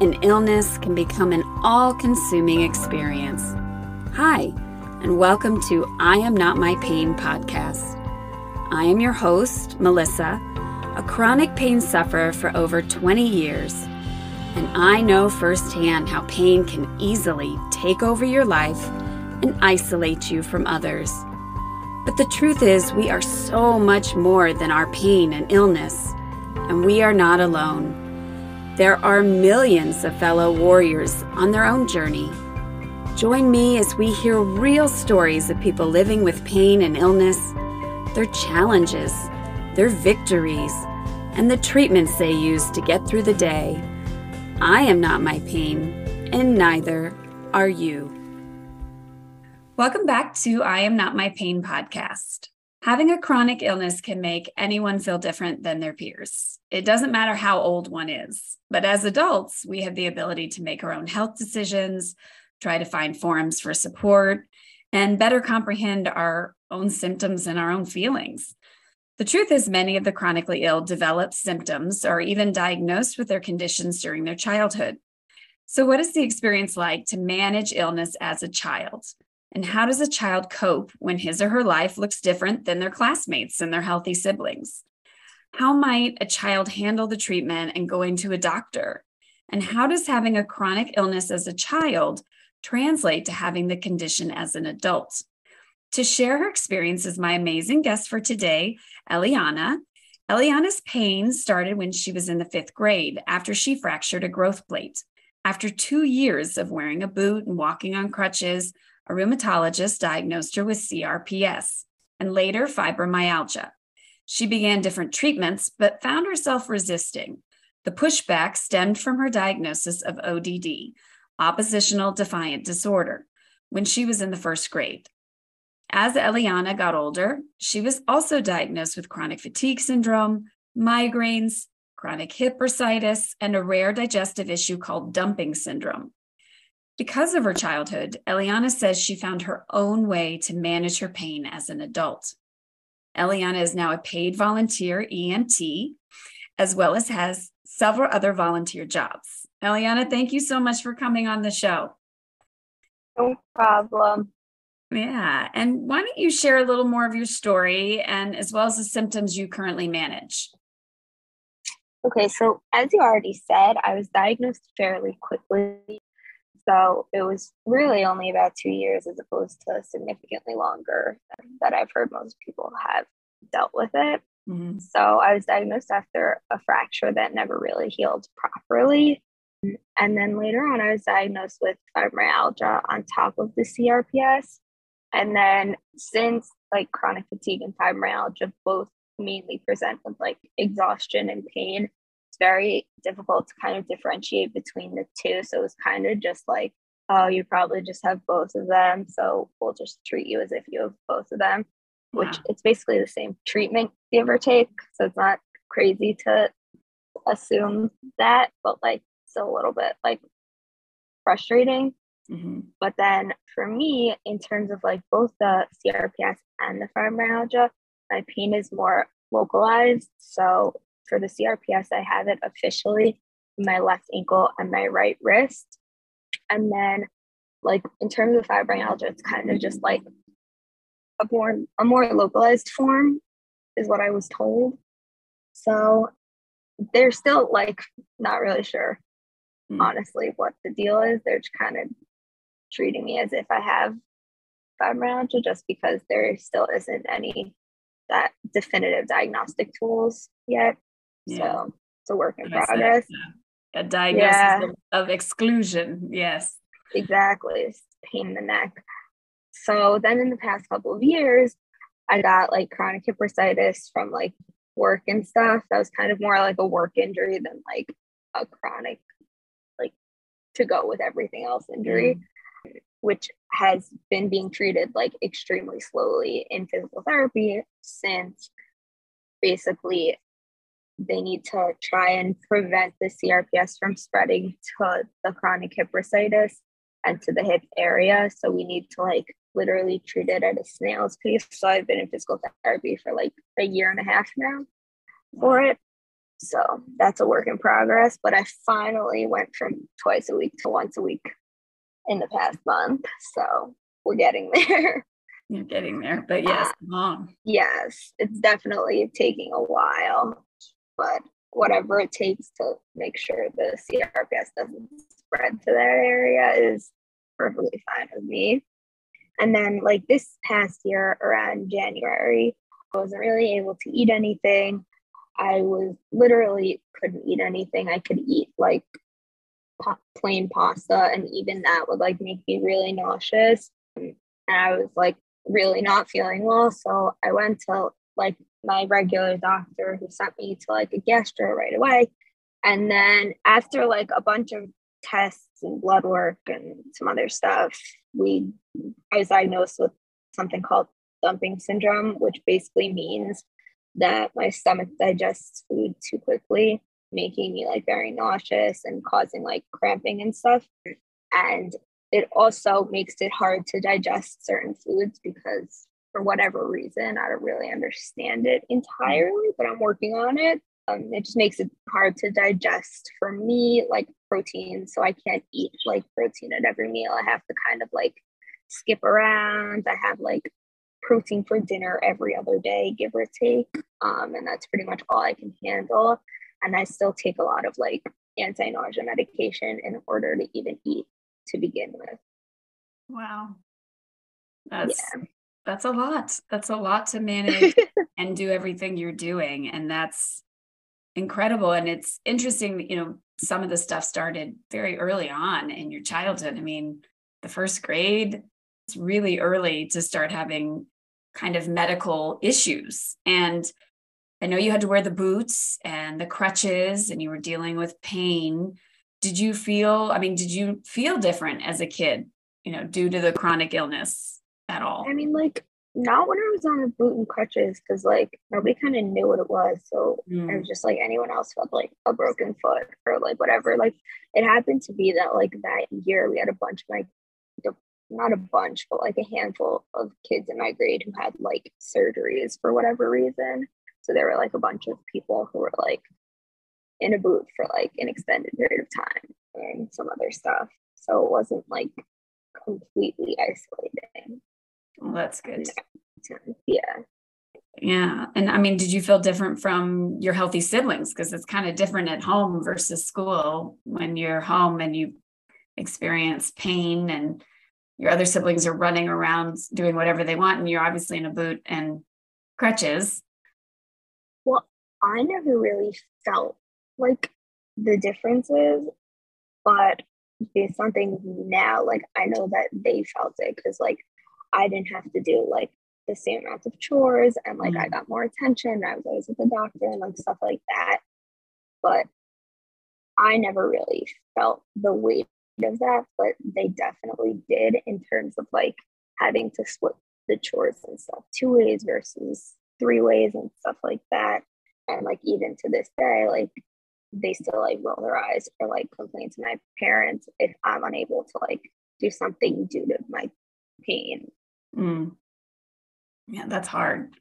and illness can become an all consuming experience. Hi, and welcome to I Am Not My Pain podcast. I am your host, Melissa, a chronic pain sufferer for over 20 years, and I know firsthand how pain can easily take over your life and isolate you from others. But the truth is, we are so much more than our pain and illness, and we are not alone. There are millions of fellow warriors on their own journey. Join me as we hear real stories of people living with pain and illness, their challenges, their victories, and the treatments they use to get through the day. I am not my pain, and neither are you. Welcome back to I Am Not My Pain podcast. Having a chronic illness can make anyone feel different than their peers. It doesn't matter how old one is, but as adults, we have the ability to make our own health decisions, try to find forums for support, and better comprehend our own symptoms and our own feelings. The truth is, many of the chronically ill develop symptoms or even diagnosed with their conditions during their childhood. So, what is the experience like to manage illness as a child? And how does a child cope when his or her life looks different than their classmates and their healthy siblings? How might a child handle the treatment and going to a doctor? And how does having a chronic illness as a child translate to having the condition as an adult? To share her experience is my amazing guest for today, Elianna. Elianna's pain started when she was in the fifth grade after she fractured a growth plate. After two years of wearing a boot and walking on crutches, a rheumatologist diagnosed her with CRPS and later fibromyalgia. She began different treatments, but found herself resisting. The pushback stemmed from her diagnosis of ODD, oppositional defiant disorder, when she was in the first grade. As Elianna got older, she was also diagnosed with chronic fatigue syndrome, migraines, chronic hip bursitis, and a rare digestive issue called dumping syndrome. Because of her childhood, Elianna says she found her own way to manage her pain as an adult. Elianna is now a paid volunteer EMT, as well as has several other volunteer jobs. Elianna, thank you so much for coming on the show. No problem. Yeah. And why don't you share a little more of your story and as well as the symptoms you currently manage? Okay, so as you already said, I was diagnosed fairly quickly so it was really only about two years as opposed to significantly longer that I've heard most people have dealt with it. Mm-hmm. So I was diagnosed after a fracture that never really healed properly. And then later on, I was diagnosed with fibromyalgia on top of the CRPS. And then since like chronic fatigue and fibromyalgia both mainly present with like exhaustion and pain, it's very difficult to kind of differentiate between the two. So it's kind of just like, oh, you probably just have both of them. So we'll just treat you as if you have both of them, which it's basically the same treatment, give or take. So it's not crazy to assume that, but like still a little bit like frustrating. Mm-hmm. But then for me, in terms of like both the CRPS and the fibromyalgia, my pain is more localized. So for the CRPS, I have it officially my left ankle and my right wrist. And then, like in terms of fibromyalgia, it's kind of just like a more a more localized form, is what I was told. So they're still like not really sure, mm. honestly, what the deal is. They're just kind of treating me as if I have fibromyalgia, just because there still isn't any that definitive diagnostic tools yet. Yeah. So it's a work in progress. A diagnosis yeah. of, exclusion. Yes. Exactly. It's pain in the neck. So then in the past couple of years, I got like chronic hip bursitis from like work and stuff. That was kind of more like a work injury than like a chronic, like to go with everything else injury, mm. which has been being treated like extremely slowly in physical therapy since basically they need to try and prevent the CRPS from spreading to the chronic hip bursitis and to the hip area. So we need to like literally treat it at a snail's pace. So I've been in physical therapy for like a year and a half now for it. So that's a work in progress. But I finally went from twice a week to once a week in the past month. So we're getting there. You're getting there. But yes, uh, long. Yes, it's definitely taking a while. But whatever it takes to make sure the CRPS doesn't spread to that area is perfectly fine with me. And then, like this past year around January, I wasn't really able to eat anything. I was literally couldn't eat anything. I could eat like plain pasta, and even that would like make me really nauseous. And I was like really not feeling well. So I went to like my regular doctor who sent me to like a gastro right away. And then after like a bunch of tests and blood work and some other stuff, we I was diagnosed with something called dumping syndrome, which basically means that my stomach digests food too quickly, making me like very nauseous and causing like cramping and stuff. And it also makes it hard to digest certain foods because for whatever reason, I don't really understand it entirely, but I'm working on it. Um, it just makes it hard to digest for me, like protein. So I can't eat like protein at every meal. I have to kind of like skip around. I have like protein for dinner every other day, give or take. Um, and that's pretty much all I can handle. And I still take a lot of like anti nausea medication in order to even eat to begin with. Wow. That's yeah. That's a lot. That's a lot to manage and do everything you're doing. And that's incredible. And it's interesting, you know, some of the stuff started very early on in your childhood. I mean, the first grade, it's really early to start having kind of medical issues. And I know you had to wear the boots and the crutches and you were dealing with pain. Did you feel, I mean, did you feel different as a kid, you know, due to the chronic illness at all? I mean, like, not when I was on the boot and crutches, because like nobody kind of knew what it was. So mm. it was just like anyone else felt like a broken foot or like whatever. Like it happened to be that like that year we had a bunch of like not a bunch, but like a handful of kids in my grade who had like surgeries for whatever reason. So there were like a bunch of people who were like in a boot for like an extended period of time and some other stuff. So it wasn't like completely isolating. Well, that's good. Yeah. Yeah. And I mean, did you feel different from your healthy siblings? Because it's kind of different at home versus school when you're home and you experience pain and your other siblings are running around doing whatever they want and you're obviously in a boot and crutches well i never really felt like the differences but based on things now like i know that they felt it because like i didn't have to do like the same amount of chores and like i mm. got more attention i was always with the doctor and like stuff like that but i never really felt the weight of that, but they definitely did in terms of like having to split the chores and stuff two ways versus three ways and stuff like that. And like even to this day, like they still like roll their eyes or like complain to my parents if I'm unable to like do something due to my pain. Mm. Yeah, that's hard.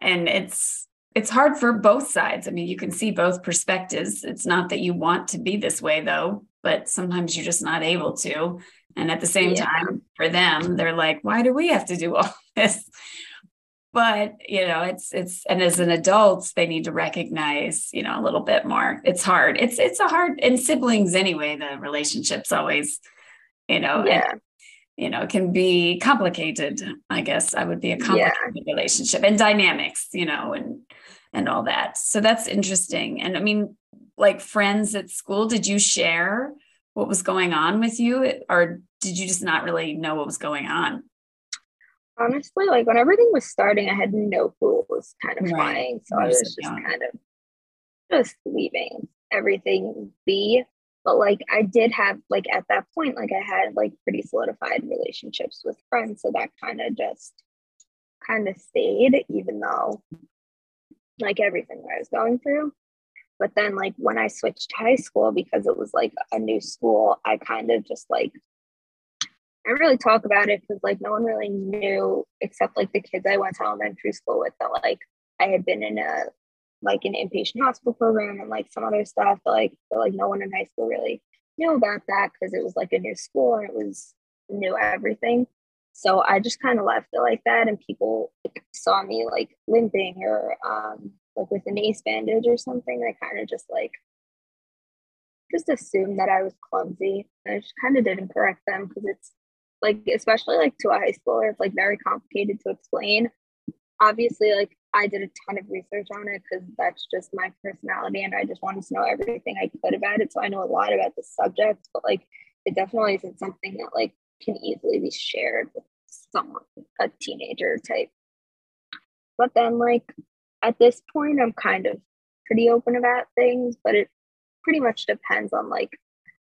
And it's it's hard for both sides. I mean, you can see both perspectives. It's not that you want to be this way though, but sometimes you're just not able to. And at the same yeah. time, for them, they're like, why do we have to do all this? But you know, it's it's and as an adult, they need to recognize, you know, a little bit more. It's hard. It's it's a hard and siblings anyway, the relationship's always, you know, yeah. You know, it can be complicated. I guess I would be a complicated yeah. relationship and dynamics, you know, and and all that. So that's interesting. And I mean, like friends at school, did you share what was going on with you or did you just not really know what was going on? Honestly, like when everything was starting, I had no clue what was kind of right. flying. So I was just young. kind of just leaving everything be. But like I did have like at that point, like I had like pretty solidified relationships with friends. So that kind of just kind of stayed, even though like everything I was going through. But then, like, when I switched high school, because it was like a new school, I kind of just like, I really talk about it because, like, no one really knew except like the kids I went to elementary school with that, like, I had been in a like an inpatient hospital program and like some other stuff, but like but, like no one in high school really knew about that because it was like a new school and it was new everything. So I just kind of left it like that, and people saw me like limping or um, like with an ace bandage or something. They kind of just like just assumed that I was clumsy. I just kind of didn't correct them because it's like, especially like to a high schooler, it's like very complicated to explain. Obviously, like I did a ton of research on it because that's just my personality and I just wanted to know everything I could about it. So I know a lot about the subject, but like it definitely isn't something that like can easily be shared with someone, a teenager type. But then like at this point I'm kind of pretty open about things, but it pretty much depends on like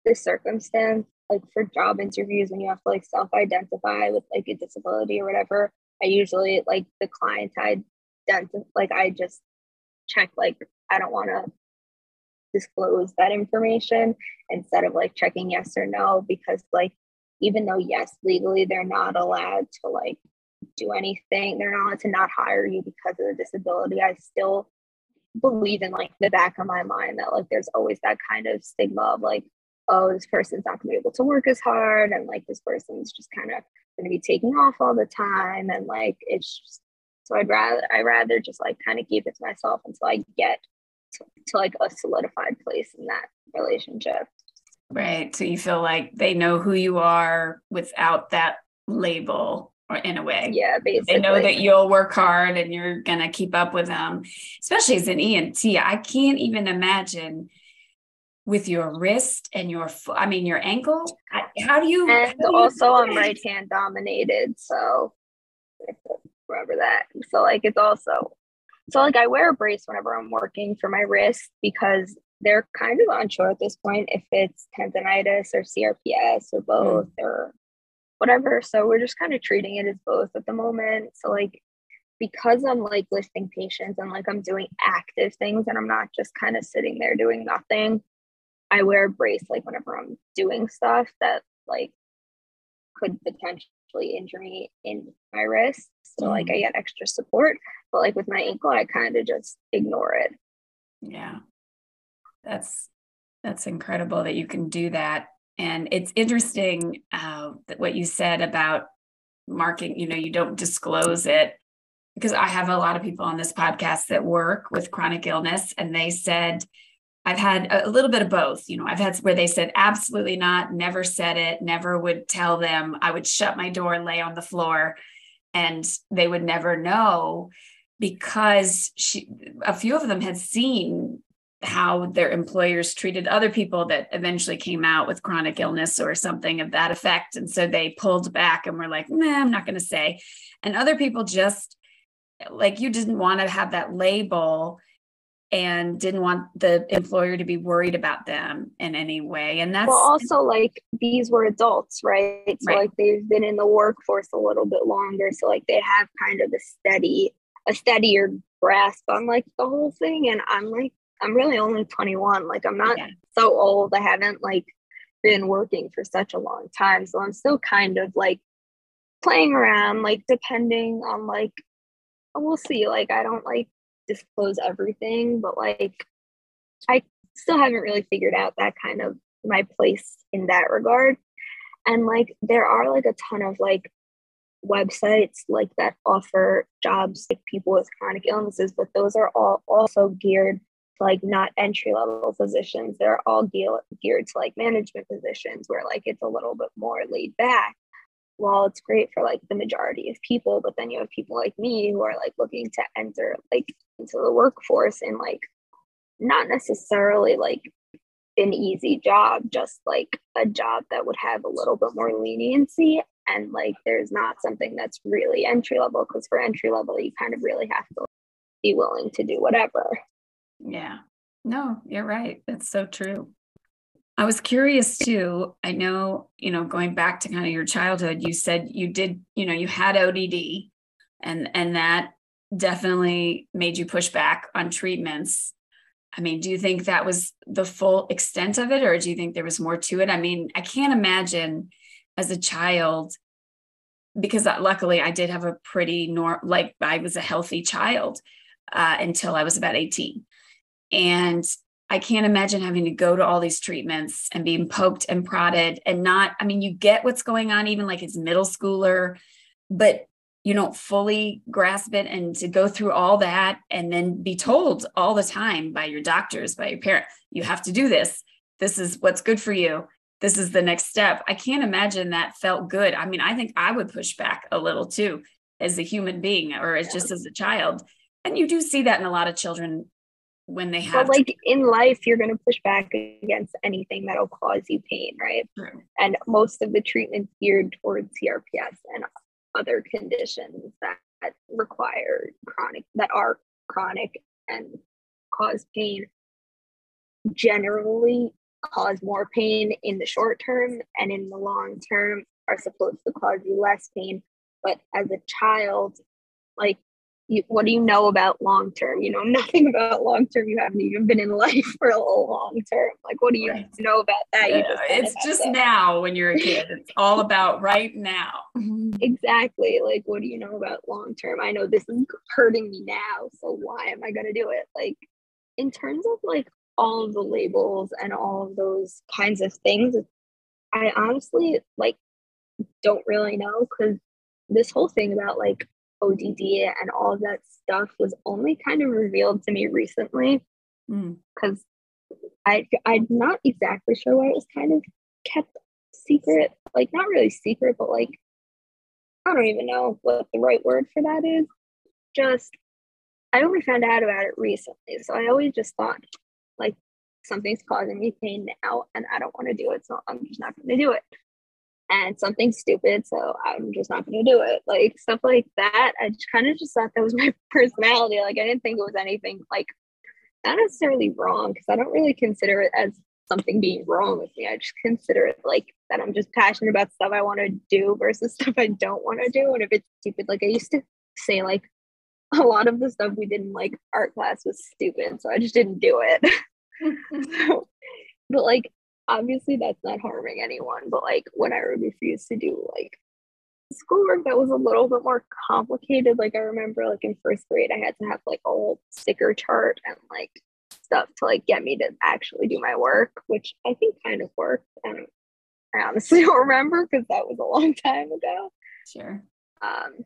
the circumstance. Like for job interviews when you have to like self-identify with like a disability or whatever, I usually like the client I like I just check like I don't want to disclose that information instead of like checking yes or no because like even though yes legally they're not allowed to like do anything they're not allowed to not hire you because of the disability i still believe in like the back of my mind that like there's always that kind of stigma of like oh this person's not going to be able to work as hard and like this person's just kind of going to be taking off all the time and like it's just, so i'd rather i rather just like kind of keep it to myself until i get to, to like a solidified place in that relationship right so you feel like they know who you are without that label or in a way. Yeah, basically. They know that you'll work hard and you're going to keep up with them, especially as an EMT. I can't even imagine with your wrist and your foot, I mean, your ankle. How do you? And do also, I'm right hand dominated. So remember that. So, like, it's also, so like, I wear a brace whenever I'm working for my wrist because they're kind of unsure at this point if it's tendonitis or CRPS or both mm. or whatever. So we're just kind of treating it as both at the moment. So like because I'm like lifting patients and like I'm doing active things and I'm not just kind of sitting there doing nothing, I wear a brace like whenever I'm doing stuff that like could potentially injure me in my wrist. So mm-hmm. like I mm-hmm. get extra support. But like with my ankle, I kind of just ignore it. Yeah. That's that's incredible that you can do that and it's interesting uh, that what you said about marking, you know, you don't disclose it because I have a lot of people on this podcast that work with chronic illness and they said, I've had a little bit of both. You know, I've had where they said, absolutely not, never said it, never would tell them. I would shut my door, lay on the floor, and they would never know because she, a few of them had seen how their employers treated other people that eventually came out with chronic illness or something of that effect. And so they pulled back and were like, nah, I'm not going to say. And other people just like you didn't want to have that label and didn't want the employer to be worried about them in any way. And that's well, also like these were adults, right? So right. like they've been in the workforce a little bit longer. So like they have kind of a steady, a steadier grasp on like the whole thing. And I'm like, I'm really only 21. Like I'm not yeah. so old. I haven't like been working for such a long time. So I'm still kind of like playing around, like depending on like we'll see. Like I don't like disclose everything, but like I still haven't really figured out that kind of my place in that regard. And like there are like a ton of like websites like that offer jobs like people with chronic illnesses, but those are all also geared like not entry level positions. They're all geared to like management positions where like it's a little bit more laid back. Well, it's great for like the majority of people, but then you have people like me who are like looking to enter like into the workforce and like not necessarily like an easy job, just like a job that would have a little bit more leniency. And like there's not something that's really entry level because for entry level, you kind of really have to be willing to do whatever. Yeah. No, you're right. That's so true. I was curious too. I know, you know, going back to kind of your childhood, you said you did, you know, you had ODD and and that definitely made you push back on treatments. I mean, do you think that was the full extent of it or do you think there was more to it? I mean, I can't imagine as a child because luckily I did have a pretty norm like I was a healthy child uh, until I was about 18 And I can't imagine having to go to all these treatments and being poked and prodded and not, I mean, you get what's going on, even like as middle schooler, but you don't fully grasp it. And to go through all that and then be told all the time by your doctors, by your parent, you have to do this. This is what's good for you. This is the next step. I can't imagine that felt good. I mean, I think I would push back a little too as a human being or as just as a child. And you do see that in a lot of children when they have but like in life you're going to push back against anything that'll cause you pain right True. and most of the treatments geared towards crps and other conditions that, that require chronic that are chronic and cause pain generally cause more pain in the short term and in the long term are supposed to cause you less pain but as a child like you, what do you know about long term? You know nothing about long term. You haven't even been in life for a long term. Like, what do you right. know about that? Yeah, just it's just now when you're a kid. It's all about right now. exactly. Like, what do you know about long term? I know this is hurting me now, so why am I gonna do it? Like, in terms of like all of the labels and all of those kinds of things, I honestly like don't really know because this whole thing about like ODD and all of that stuff was only kind of revealed to me recently because mm. I I'm not exactly sure why it was kind of kept secret, like not really secret, but like I don't even know what the right word for that is. Just I only found out about it recently, so I always just thought like something's causing me pain now, and I don't want to do it, so I'm just not going to do it and something stupid, so I'm just not gonna do it. Like stuff like that. I just kind of just thought that was my personality. Like I didn't think it was anything like not necessarily wrong because I don't really consider it as something being wrong with me. I just consider it like that I'm just passionate about stuff I want to do versus stuff I don't want to do. And if it's stupid, like I used to say, like a lot of the stuff we did in like art class was stupid, so I just didn't do it. so, but like obviously that's not harming anyone, but like when I refused to do like schoolwork that was a little bit more complicated. Like I remember like in first grade I had to have like a whole sticker chart and like stuff to like get me to actually do my work, which I think kind of worked. And I honestly don't remember because that was a long time ago. Sure. Um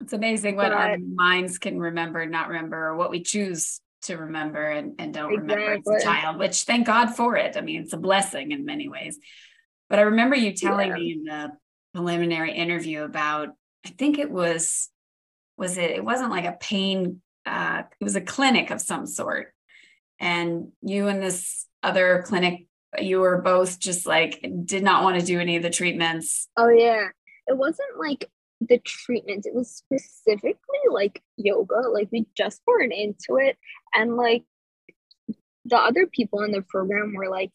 it's amazing what but, our minds can remember, not remember, or what we choose to remember and, and don't exactly. remember as a child, which thank God for it. I mean, it's a blessing in many ways. But I remember you telling yeah. me in the preliminary interview about, I think it was, was it, it wasn't like a pain, uh, it was a clinic of some sort. And you and this other clinic, you were both just like, did not want to do any of the treatments. Oh, yeah. It wasn't like the treatment. It was specifically like yoga. Like we just weren't into it. And like the other people in the program were like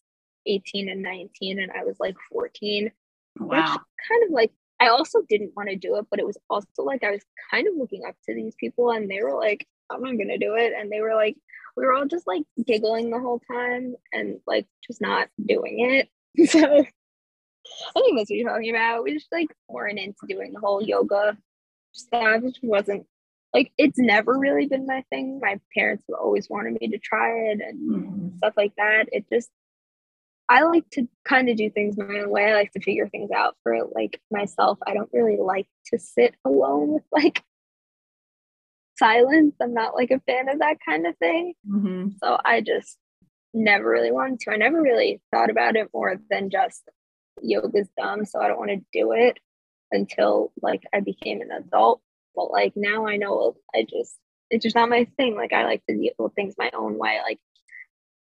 18 and 19, and I was like 14. Wow. Which kind of like I also didn't want to do it, but it was also like I was kind of looking up to these people and they were like, I'm not gonna do it. And they were like, we were all just like giggling the whole time and like just not doing it. So I think that's what you're talking about. We just like weren't into doing the whole yoga stuff. It wasn't like it's never really been my thing. My parents have always wanted me to try it and mm-hmm. stuff like that. It just I like to kind of do things my own way. I like to figure things out for like myself. I don't really like to sit alone with like silence. I'm not like a fan of that kind of thing. Mm-hmm. So I just never really wanted to. I never really thought about it more than just yoga's dumb, so I don't want to do it until like I became an adult. But like now I know I just it's just not my thing. Like I like to do things my own way. Like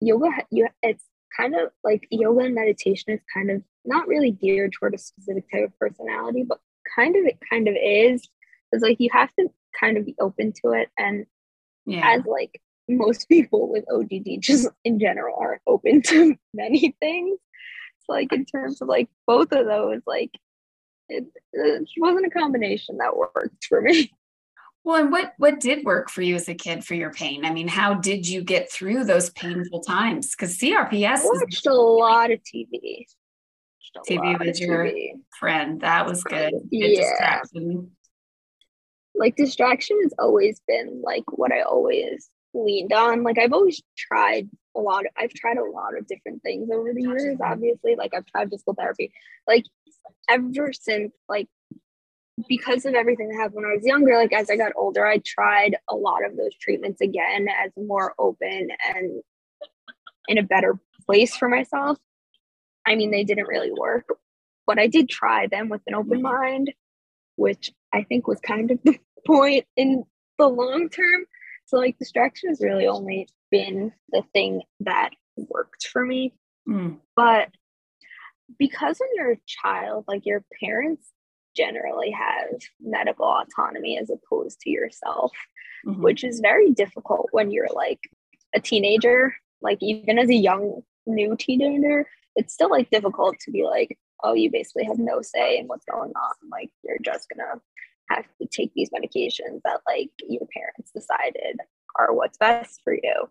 yoga, you it's kind of like yoga and meditation is kind of not really geared toward a specific type of personality, but kind of it kind of is. It's like you have to kind of be open to it and yeah. as like most people with ODD just in general aren't open to many things like in terms of like both of those like it, it wasn't a combination that worked for me. Well and what what did work for you as a kid for your pain? I mean how did you get through those painful times? Because crps I watched is- a lot of tv tv was your TV. friend. That was um, good, good yeah. distraction. like distraction has always been like what i always leaned on. Like I've always tried a lot. Of, I've tried a lot of different things over the years. Obviously, like I've tried physical therapy. Like ever since like because of everything that happened when I was younger, like as I got older, I tried a lot of those treatments again as more open and in a better place for myself. I mean, they didn't really work, but I did try them with an open mm-hmm. mind, which I think was kind of the point in the long term. So, like, distraction has really only been the thing that worked for me. Mm. But because when you're a child, like, your parents generally have medical autonomy as opposed to yourself, mm-hmm. which is very difficult when you're like a teenager. Like, even as a young, new teenager, it's still like difficult to be like, oh, you basically have no say in what's going on. Like, you're just gonna have to take these medications that like your parents decided are what's best for you.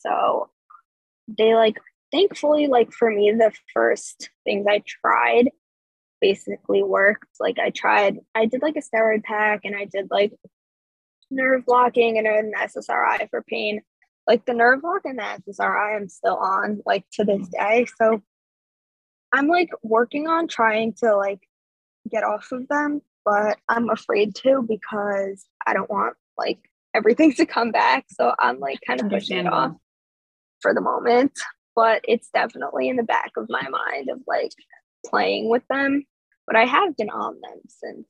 So they like thankfully like for me the first things I tried basically worked. Like I tried I did like a steroid pack and I did like nerve blocking and an SSRI for pain. Like the nerve block and the SSRI I'm still on like to this day. So I'm like working on trying to like get off of them but I'm afraid to because I don't want like everything to come back. So I'm like kind of pushing it off for the moment. But it's definitely in the back of my mind of like playing with them. But I have been on them since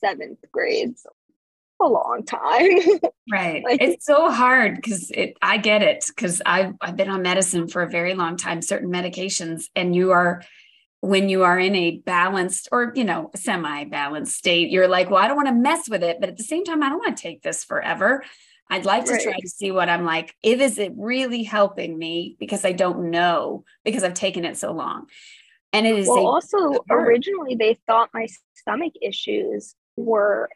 seventh grade. So a long time. right. like, it's so hard because it I get it because I've I've been on medicine for a very long time, certain medications, and you are when you are in a balanced or you know semi balanced state you're like well i don't want to mess with it but at the same time i don't want to take this forever. I'd like to try to see what i'm like. It is it really helping me because i don't know because i've taken it so long. And it is well also originally they thought my stomach issues were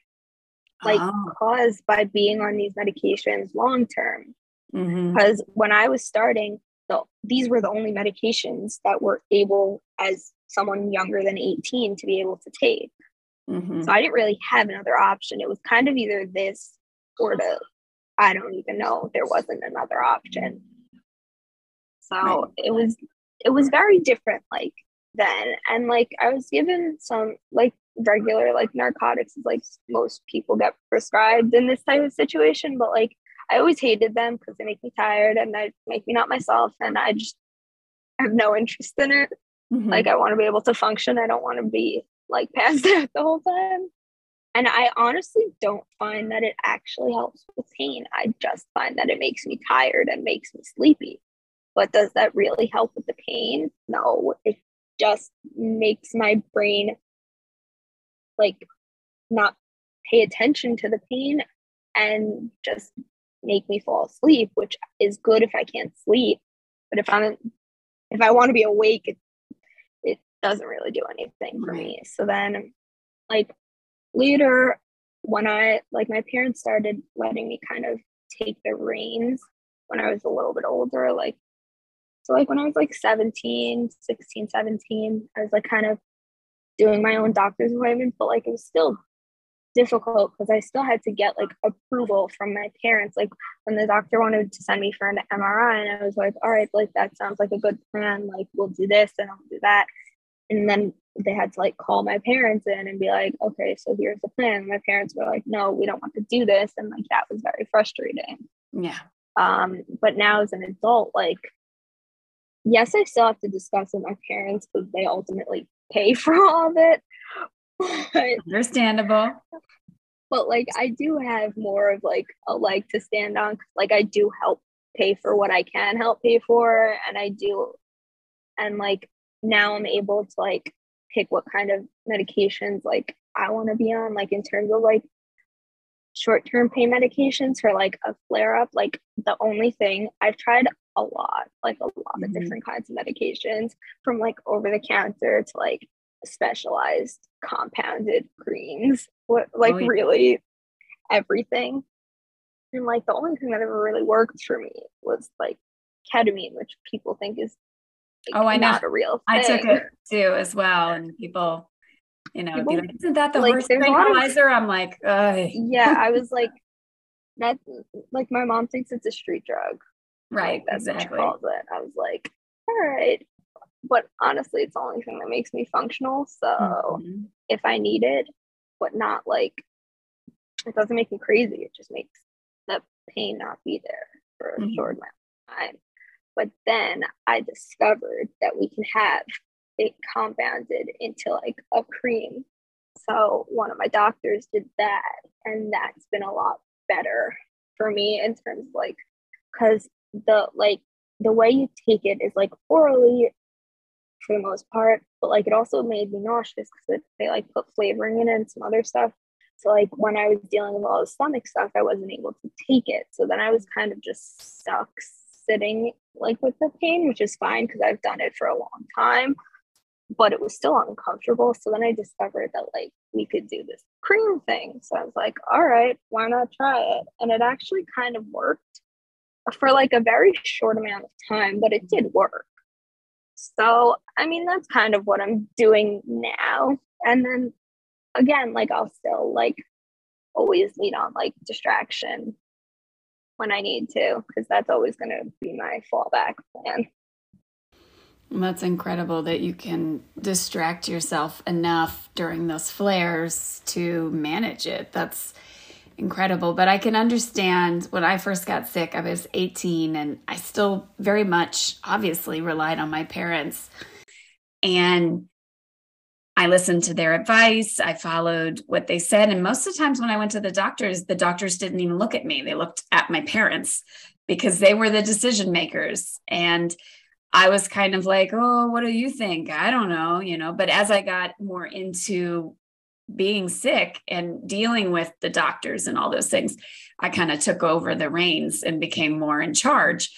like oh. caused by being on these medications long term mm-hmm. because when i was starting so these were the only medications that were able as someone younger than 18 to be able to take. Mm-hmm. So I didn't really have another option. It was kind of either this or to, I don't even know. There wasn't another option. So right. it was, it was very different like then. And like I was given some like regular like narcotics, like most people get prescribed in this type of situation, but like I always hated them because they make me tired and they make me not myself. And I just have no interest in it. Mm-hmm. Like I want to be able to function. I don't want to be like passed out the whole time. And I honestly don't find that it actually helps with pain. I just find that it makes me tired and makes me sleepy. But does that really help with the pain? No, it just makes my brain like not pay attention to the pain and just make me fall asleep, which is good if I can't sleep. But if I'm if I want to be awake, it, doesn't really do anything for me. So then like later when I like my parents started letting me kind of take the reins when I was a little bit older, like so like when I was like 17, 16, 17, I was like kind of doing my own doctor's appointments, but like it was still difficult because I still had to get like approval from my parents. Like when the doctor wanted to send me for an MRI, and I was like, all right, like that sounds like a good plan. Like we'll do this and I'll do that. And then they had to like call my parents in and be like, okay, so here's the plan. My parents were like, no, we don't want to do this. And like that was very frustrating. Yeah. Um, but now as an adult, like, yes, I still have to discuss with my parents because they ultimately pay for all of it Understandable. But like I do have more of like a leg to stand on. Like I do help pay for what I can help pay for. And I do and like now I'm able to like pick what kind of medications like I want to be on, like in terms of like short term pain medications for like a flare up. Like the only thing I've tried a lot, like a lot mm-hmm. of different kinds of medications from like over the counter to like specialized compounded greens. What like oh, yeah. really everything. And like the only thing that ever really worked for me was like ketamine, which people think is like, oh, I not know. a real thing. I took it too as well, and people, you know, people, like, isn't that the like, worst tranquilizer? I'm like, Ugh. yeah, I was like, That like my mom thinks it's a street drug. Right. That's exactly. what she calls it. I was like, all right. But honestly, it's the only thing that makes me functional. So Mhm. if I need it, but not like it doesn't make me crazy. It just makes the pain not be there for a Mhm. short amount of time. But then I discovered that we can have it compounded into like a cream. So one of my doctors did that, and that's been a lot better for me in terms of like because the like the way you take it is like orally for the most part, but like it also made me nauseous because they like put flavoring in it and some other stuff. So like when I was dealing with all the stomach stuff, I wasn't able to take it. So then I was kind of just stuck sitting like with the pain, which is fine because I've done it for a long time, but it was still uncomfortable. So then I discovered that like we could do this cream thing. So I was like, all right, why not try it? And it actually kind of worked for like a very short amount of time, but it did work. So, I mean, that's kind of what I'm doing now. And then again, like I'll still like always lean on like distraction when I need to, because that's always going to be my fallback plan. That's incredible that you can distract yourself enough during those flares to manage it. That's incredible. But I can understand when I first got sick, I was 18 and I still very much obviously relied on my parents. And I listened to their advice. I followed what they said. And most of the times when I went to the doctors, the doctors didn't even look at me. They looked at my parents because they were the decision makers. And I was kind of like, oh, what do you think? I don't know, you know. But as I got more into being sick and dealing with the doctors and all those things, I kind of took over the reins and became more in charge.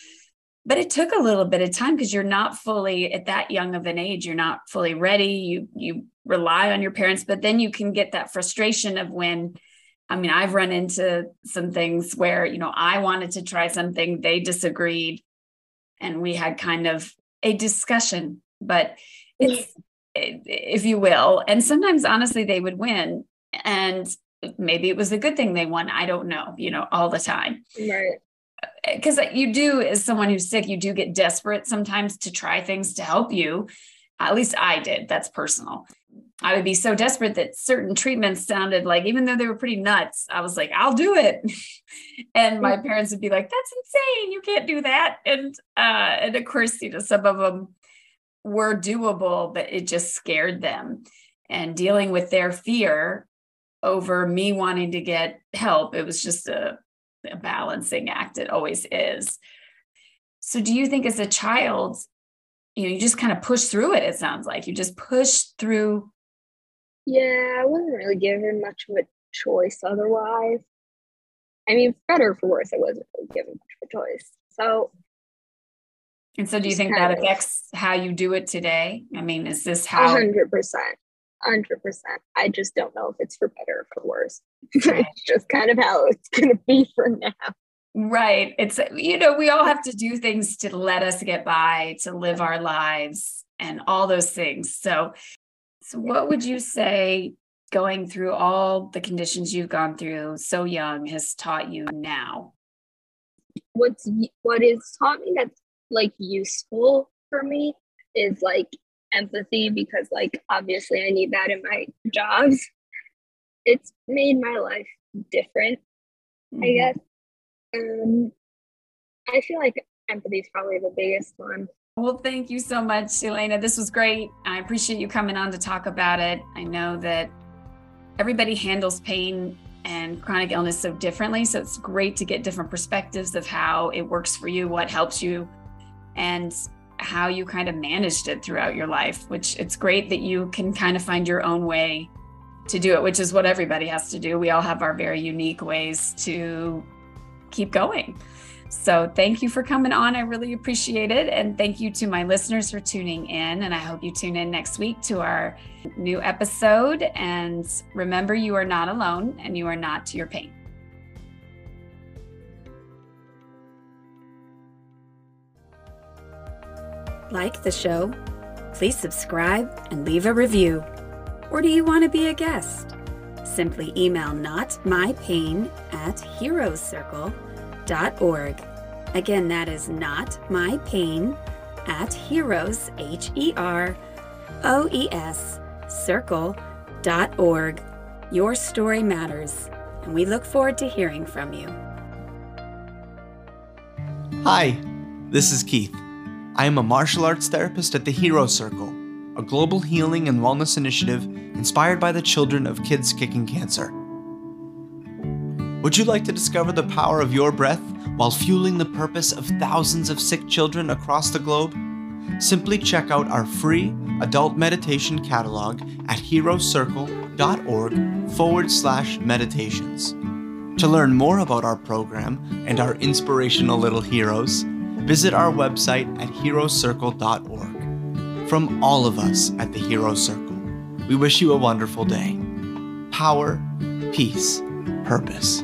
But it took a little bit of time because you're not fully at that young of an age, you're not fully ready. You you rely on your parents, but then you can get that frustration of when I mean, I've run into some things where, you know, I wanted to try something, they disagreed, and we had kind of a discussion, but it's if you will. And sometimes, honestly, they would win. And maybe it was a good thing they won. I don't know, you know, all the time. Right. Because you do, as someone who's sick, you do get desperate sometimes to try things to help you. At least I did. That's personal. I would be so desperate that certain treatments sounded like, even though they were pretty nuts, I was like, I'll do it. and my parents would be like, that's insane. You can't do that. And, uh, and of course, you know, some of them were doable, but it just scared them. And dealing with their fear over me wanting to get help, it was just a, a balancing act. It always is. So, do you think as a child, you know, you just kind of push through it? It sounds like you just push through. Yeah, I wasn't really given much of a choice otherwise. I mean, for better or for worse, I wasn't really given much of a choice. So, And so, do you think that of- affects how you do it today? I mean, is this how? hundred percent, hundred percent. I just don't know if it's for better or for worse. It's just kind of how it's gonna be for now. Right. It's, you know, we all have to do things to let us get by, to live our lives, and all those things. So, so what would you say going through all the conditions you've gone through so young has taught you now? What's what is taught me that's like useful for me is like empathy because like obviously I need that in my jobs. It's made my life different I Mhm. guess. Um, I feel like empathy is probably the biggest one. Well, thank you so much, Elena. This was great. I appreciate you coming on to talk about it. I know that everybody handles pain and chronic illness so differently. So it's great to get different perspectives of how it works for you, what helps you, and how you kind of managed it throughout your life, which it's great that you can kind of find your own way to do it, which is what everybody has to do. We all have our very unique ways to keep going. So thank you for coming on. I really appreciate it. And thank you to my listeners for tuning in. And I hope you tune in next week to our new episode. And remember, you are not alone and you are not to your pain. Like the show? Please subscribe and leave a review. Or do you want to be a guest? simply email notmypain at heroescircle.org. Again, that is not my pain at heroes, H E R O E S, circle.org. Your story matters, and we look forward to hearing from you. Hi, this is Keith. I am a martial arts therapist at the Heroes Circle, a global healing and wellness initiative inspired by the children of kids kicking cancer. Would you like to discover the power of your breath while fueling the purpose of thousands of sick children across the globe? Simply check out our free adult meditation catalog at heroescircle.org forward slash meditations. To learn more about our program and our inspirational little heroes, visit our website at heroescircle.org. From all of us at the Heroes Circle, we wish you a wonderful day. Power, peace, purpose.